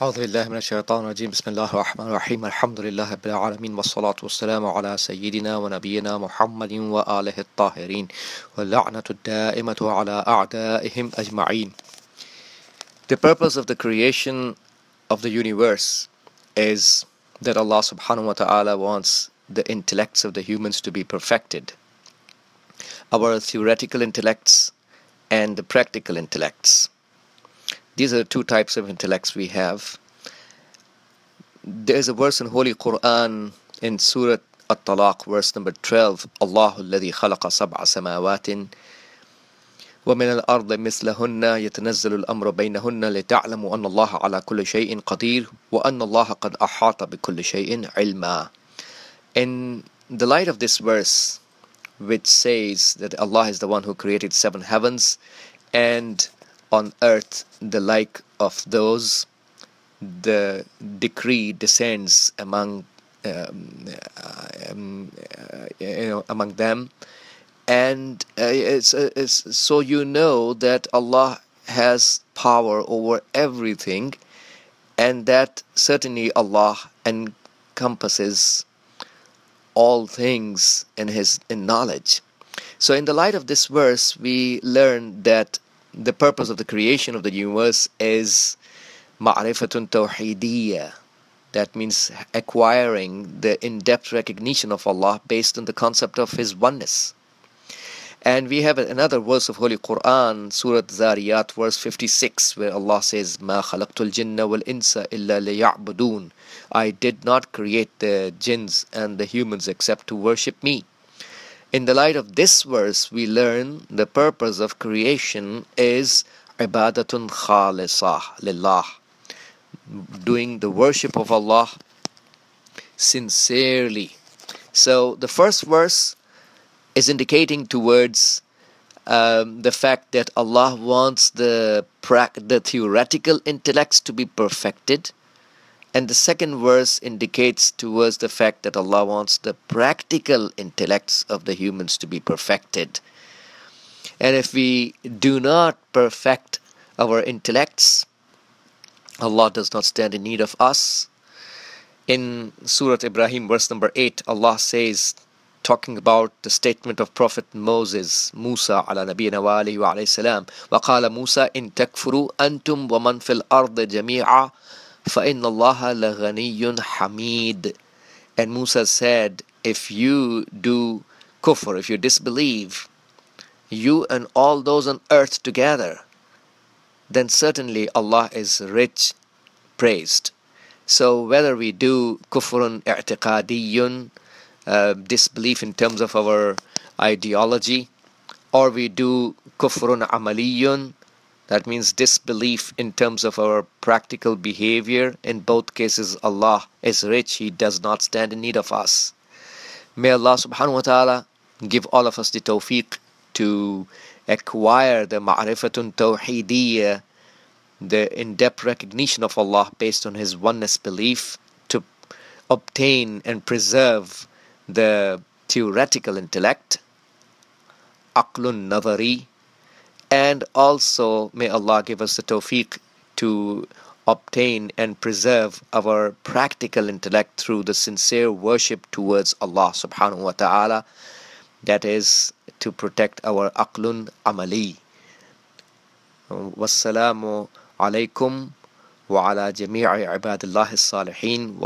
أعوذ بالله من الشيطان الرجيم بسم الله الرحمن الرحيم الحمد لله رب العالمين والصلاة والسلام على سيدنا ونبينا محمد وآله الطاهرين واللعنة الدائمة على أعدائهم أجمعين The purpose of the creation of the universe is that Allah subhanahu wa ta'ala wants the intellects of the humans to be perfected. Our theoretical intellects and the practical intellects. These are the two types of intellects we have. There is a verse in Holy Quran in Surah At-Talaq, verse number 12. Allah الذي خلق سبع سماوات ومن الأرض مثلهن يتنزل الأمر بينهن لتعلموا أن الله على كل شيء قدير وأن الله قد أحاط بكل شيء علما. In the light of this verse, which says that Allah is the one who created seven heavens and on earth the like of those the decree descends among um, uh, um, uh, you know among them. And uh, it's, uh, it's so you know that Allah has power over everything and that certainly Allah encompasses all things in his in knowledge. So in the light of this verse we learn that the purpose of the creation of the universe is ma'rifatun tawhidiyya. That means acquiring the in-depth recognition of Allah based on the concept of His oneness. And we have another verse of Holy Quran, Surah Zariyat, verse 56, where Allah says, "Ma khalaqtul jinna wal insa illa liya'budun." I did not create the jinns and the humans except to worship me. In the light of this verse, we learn the purpose of creation is ibadatun khalisah lillah, doing the worship of Allah sincerely. So the first verse is indicating towards um, the fact that Allah wants the pra- the theoretical intellects to be perfected and the second verse indicates towards the fact that Allah wants the practical intellects of the humans to be perfected. And if we do not perfect our intellects, Allah does not stand in need of us. In Surah Ibrahim, verse number 8, Allah says, talking about the statement of Prophet Moses, Musa ala nabiyina wa alayhi wa alayhi salam, وَقَالَ مُوسَى إِن تَكْفُرُوا أَنْتُمْ وَمَنْ فِي الْأَرْضِ جَمِيعًا فَإِنَّ اللَّهَ لَغَنِيٌّ حَمِيدٌ And Musa said, if you do kufr, if you disbelieve, you and all those on earth together, then certainly Allah is rich, praised. So whether we do kufrun i'tiqadiyun, uh, disbelief in terms of our ideology, or we do kufrun amaliyun, that means disbelief in terms of our practical behavior. In both cases, Allah is rich. He does not stand in need of us. May Allah subhanahu wa ta'ala give all of us the tawfiq to acquire the ma'rifatun tawhidiyya, the in-depth recognition of Allah based on His oneness belief, to obtain and preserve the theoretical intellect, aqlun nadari, and also may Allah give us the tawfiq to obtain and preserve our practical intellect through the sincere worship towards Allah subhanahu wa ta'ala that is to protect our aqlun amali. Wassalamu alaikum wa ala jami'i ibadillahi salihin